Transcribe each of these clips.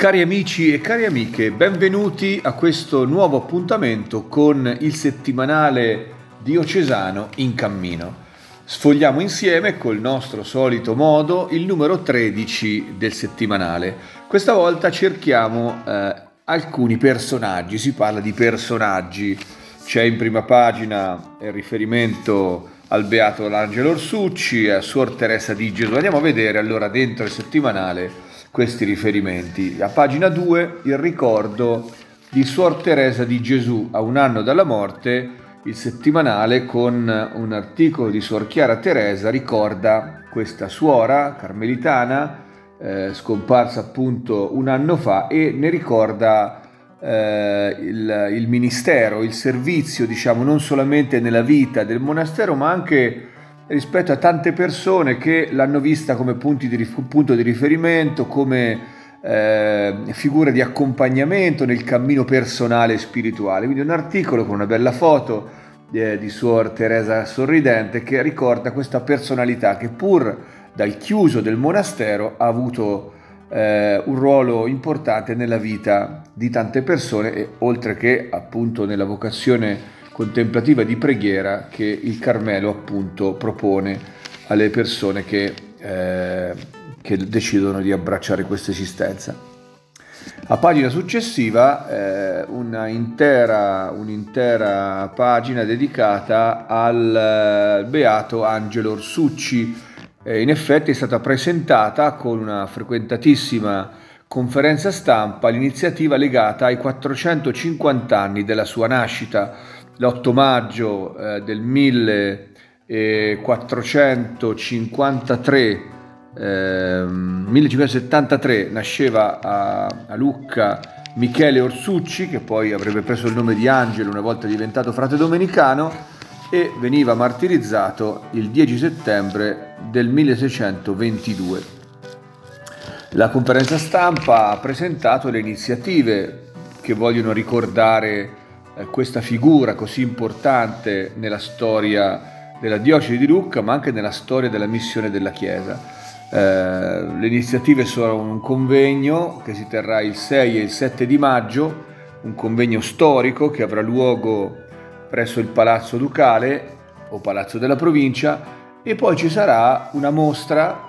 Cari amici e cari amiche, benvenuti a questo nuovo appuntamento con il settimanale diocesano in cammino. Sfogliamo insieme col nostro solito modo il numero 13 del settimanale. Questa volta cerchiamo eh, alcuni personaggi, si parla di personaggi. C'è in prima pagina il riferimento al beato L'Angelo Orsucci a Suor Teresa di Gesù. Andiamo a vedere allora dentro il settimanale questi riferimenti. A pagina 2 il ricordo di Suor Teresa di Gesù a un anno dalla morte, il settimanale con un articolo di Suor Chiara Teresa ricorda questa suora carmelitana eh, scomparsa appunto un anno fa e ne ricorda eh, il, il ministero, il servizio diciamo non solamente nella vita del monastero ma anche rispetto a tante persone che l'hanno vista come di, punto di riferimento, come eh, figura di accompagnamento nel cammino personale e spirituale. Quindi un articolo con una bella foto eh, di Suor Teresa Sorridente che ricorda questa personalità che pur dal chiuso del monastero ha avuto eh, un ruolo importante nella vita di tante persone e oltre che appunto nella vocazione contemplativa di preghiera che il Carmelo appunto propone alle persone che, eh, che decidono di abbracciare questa esistenza. A pagina successiva eh, intera, un'intera pagina dedicata al Beato Angelo Orsucci. Eh, in effetti è stata presentata con una frequentatissima conferenza stampa l'iniziativa legata ai 450 anni della sua nascita l'8 maggio eh, del 1453, eh, 1573 nasceva a, a Lucca Michele Orsucci, che poi avrebbe preso il nome di Angelo una volta diventato frate domenicano, e veniva martirizzato il 10 settembre del 1622. La conferenza stampa ha presentato le iniziative che vogliono ricordare questa figura così importante nella storia della diocesi di Lucca, ma anche nella storia della missione della Chiesa. Eh, le iniziative sono un convegno che si terrà il 6 e il 7 di maggio, un convegno storico che avrà luogo presso il Palazzo Ducale o Palazzo della Provincia e poi ci sarà una mostra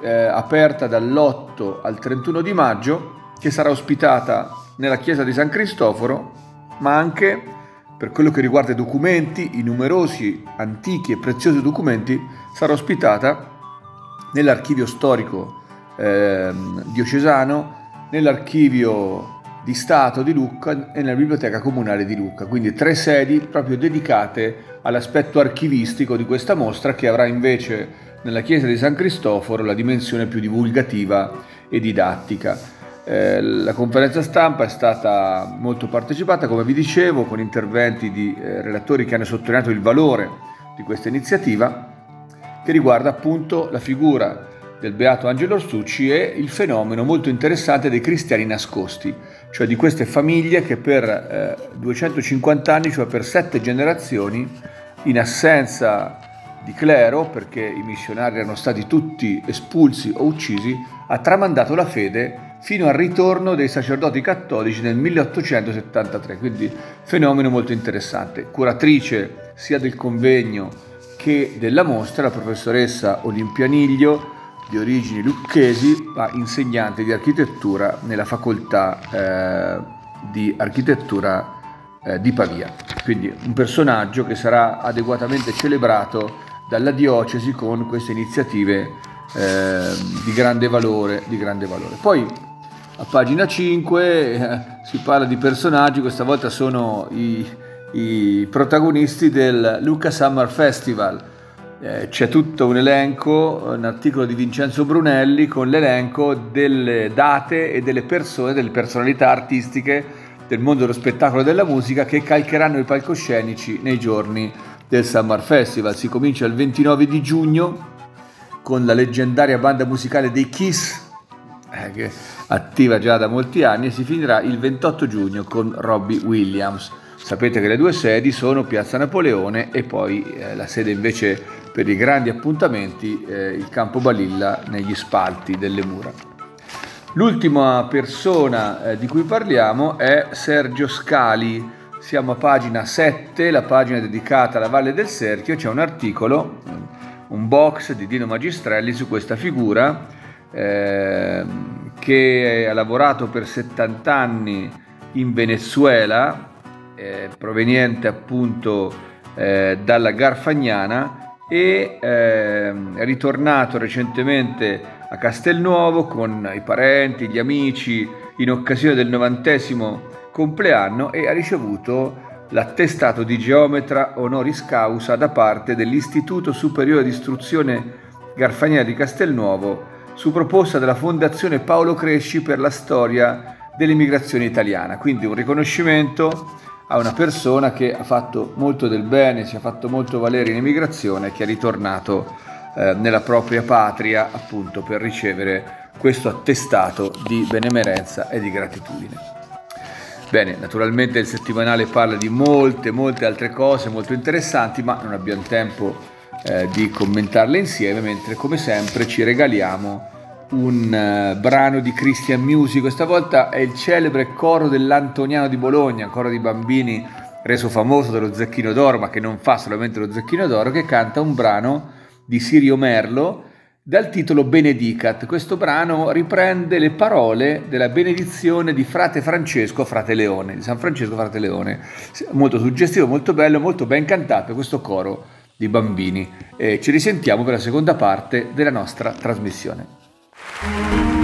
eh, aperta dall'8 al 31 di maggio che sarà ospitata nella chiesa di San Cristoforo ma anche per quello che riguarda i documenti, i numerosi antichi e preziosi documenti, sarà ospitata nell'archivio storico eh, diocesano, nell'archivio di Stato di Lucca e nella biblioteca comunale di Lucca, quindi tre sedi proprio dedicate all'aspetto archivistico di questa mostra che avrà invece nella chiesa di San Cristoforo la dimensione più divulgativa e didattica. Eh, la conferenza stampa è stata molto partecipata, come vi dicevo, con interventi di eh, relatori che hanno sottolineato il valore di questa iniziativa che riguarda appunto la figura del Beato Angelo Orsucci e il fenomeno molto interessante dei cristiani nascosti, cioè di queste famiglie che per eh, 250 anni, cioè per sette generazioni, in assenza di clero, perché i missionari erano stati tutti espulsi o uccisi, ha tramandato la fede fino al ritorno dei sacerdoti cattolici nel 1873, quindi fenomeno molto interessante. Curatrice sia del convegno che della mostra, la professoressa Olimpia Niglio, di origini lucchesi, ma insegnante di architettura nella facoltà eh, di architettura eh, di Pavia. Quindi un personaggio che sarà adeguatamente celebrato dalla diocesi con queste iniziative eh, di grande valore. Di grande valore. Poi a pagina 5 eh, si parla di personaggi, questa volta sono i, i protagonisti del Luca Summer Festival. Eh, c'è tutto un elenco, un articolo di Vincenzo Brunelli con l'elenco delle date e delle persone, delle personalità artistiche del mondo dello spettacolo e della musica che calcheranno i palcoscenici nei giorni del Summer Festival. Si comincia il 29 di giugno con la leggendaria banda musicale dei Kiss, attiva già da molti anni, e si finirà il 28 giugno con Robbie Williams. Sapete che le due sedi sono Piazza Napoleone e poi eh, la sede invece per i grandi appuntamenti, eh, il Campo Balilla negli spalti delle mura. L'ultima persona eh, di cui parliamo è Sergio Scali. Siamo a pagina 7, la pagina dedicata alla Valle del Serchio, c'è un articolo, un box di Dino Magistrelli su questa figura eh, che ha lavorato per 70 anni in Venezuela eh, proveniente appunto eh, dalla Garfagnana e eh, è ritornato recentemente a Castelnuovo con i parenti, gli amici in occasione del novantesimo compleanno e ha ricevuto l'attestato di geometra honoris causa da parte dell'Istituto Superiore di Istruzione Garfagnana di Castelnuovo su proposta della Fondazione Paolo Cresci per la storia dell'immigrazione italiana. Quindi un riconoscimento a una persona che ha fatto molto del bene, si è fatto molto valere in emigrazione e che è ritornato eh, nella propria patria appunto per ricevere questo attestato di benemerenza e di gratitudine. Bene, naturalmente il settimanale parla di molte, molte altre cose molto interessanti, ma non abbiamo tempo eh, di commentarle insieme, mentre come sempre ci regaliamo un uh, brano di Christian Music, questa volta è il celebre coro dell'Antoniano di Bologna, coro di bambini reso famoso dallo Zecchino d'Oro, ma che non fa solamente lo Zecchino d'Oro, che canta un brano di Sirio Merlo dal titolo Benedicat. Questo brano riprende le parole della benedizione di frate Francesco Frate Leone, di San Francesco Frate Leone. Molto suggestivo, molto bello, molto ben cantato questo coro di bambini. E ci risentiamo per la seconda parte della nostra trasmissione.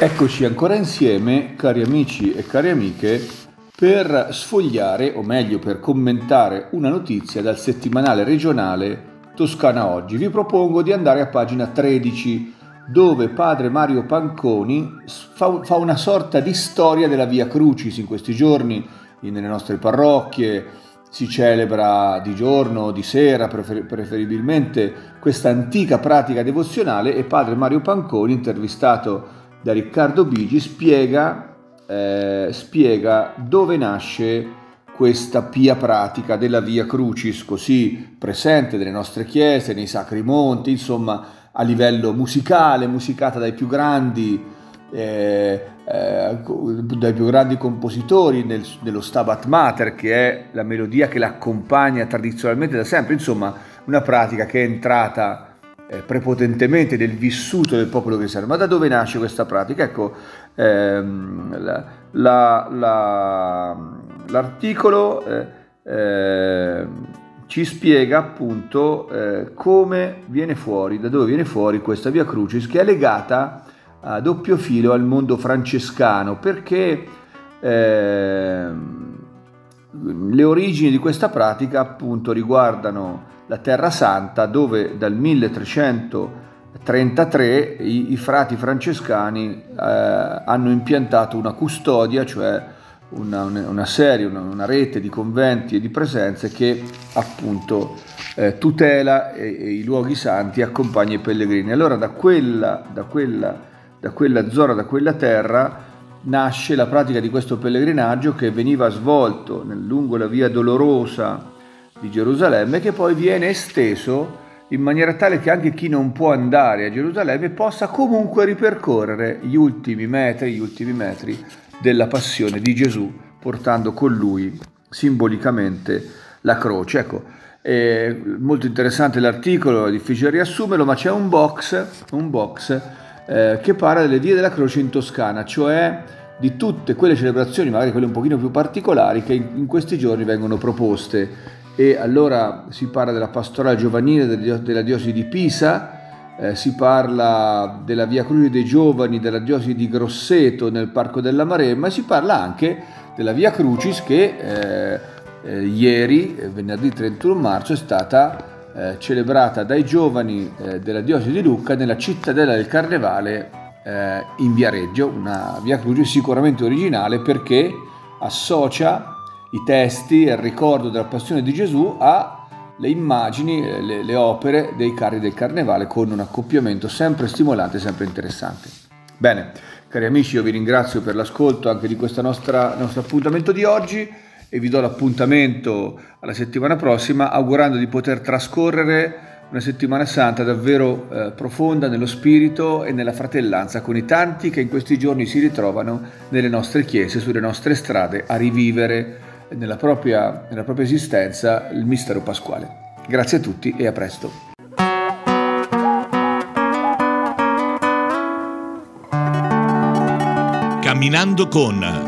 Eccoci ancora insieme, cari amici e cari amiche, per sfogliare, o meglio per commentare una notizia dal settimanale regionale Toscana Oggi. Vi propongo di andare a pagina 13, dove padre Mario Panconi fa, una sorta di storia della Via Crucis in questi giorni, nelle nostre parrocchie, si celebra di giorno o di sera preferibilmente questa antica pratica devozionale e padre Mario Panconi, intervistato da Riccardo Bigi spiega, eh, spiega dove nasce questa pia pratica della Via Crucis, così presente nelle nostre chiese, nei sacri monti, insomma a livello musicale, musicata dai più grandi, eh, eh, dai più grandi compositori nel, nello Stabat Mater, che è la melodia che l'accompagna tradizionalmente da sempre, insomma una pratica che è entrata eh, prepotentemente del vissuto del popolo cristiano. Ma da dove nasce questa pratica? Ecco, ehm, la, la, la, l'articolo eh, eh, ci spiega appunto eh, come viene fuori, da dove viene fuori questa via Crucis che è legata a doppio filo al mondo francescano perché ehm, le origini di questa pratica appunto riguardano la Terra Santa dove dal 1333 i, i frati francescani eh, hanno impiantato una custodia, cioè una, una serie, una, una, rete di conventi e di presenze che appunto eh, tutela e, e i luoghi santi e accompagna i pellegrini. Allora da quella, da quella, da quella zona, da quella terra, nasce la pratica di questo pellegrinaggio che veniva svolto lungo la via dolorosa di Gerusalemme che poi viene esteso in maniera tale che anche chi non può andare a Gerusalemme possa comunque ripercorrere gli ultimi metri, gli ultimi metri della passione di Gesù, portando con lui simbolicamente la croce. Ecco, è molto interessante l'articolo, è difficile riassumerlo, ma c'è un box, un box eh, che parla delle vie della croce in Toscana, cioè di tutte quelle celebrazioni, magari quelle un pochino più particolari, che in, questi giorni vengono proposte. E allora si parla della pastorale giovanile della diocesi di Pisa, eh, si parla della Via Cruce dei Giovani della diocesi di Grosseto nel Parco della Maremma e si parla anche della Via Crucis che eh, eh, ieri, eh, venerdì 31 marzo, è stata eh, celebrata dai giovani eh, della diocesi di Lucca nella cittadella del Carnevale in Viareggio, una Via Crucis sicuramente originale perché associa i testi e il ricordo della passione di Gesù a le immagini, le, le, opere dei carri del carnevale con un accoppiamento sempre stimolante, sempre interessante. Bene, cari amici, io vi ringrazio per l'ascolto anche di questo nostro appuntamento di oggi e vi do l'appuntamento alla settimana prossima augurando di poter trascorrere una settimana santa davvero eh, profonda nello spirito e nella fratellanza con i tanti che in questi giorni si ritrovano nelle nostre chiese, sulle nostre strade a rivivere nella propria, nella propria esistenza il mistero pasquale. Grazie a tutti e a presto. Camminando con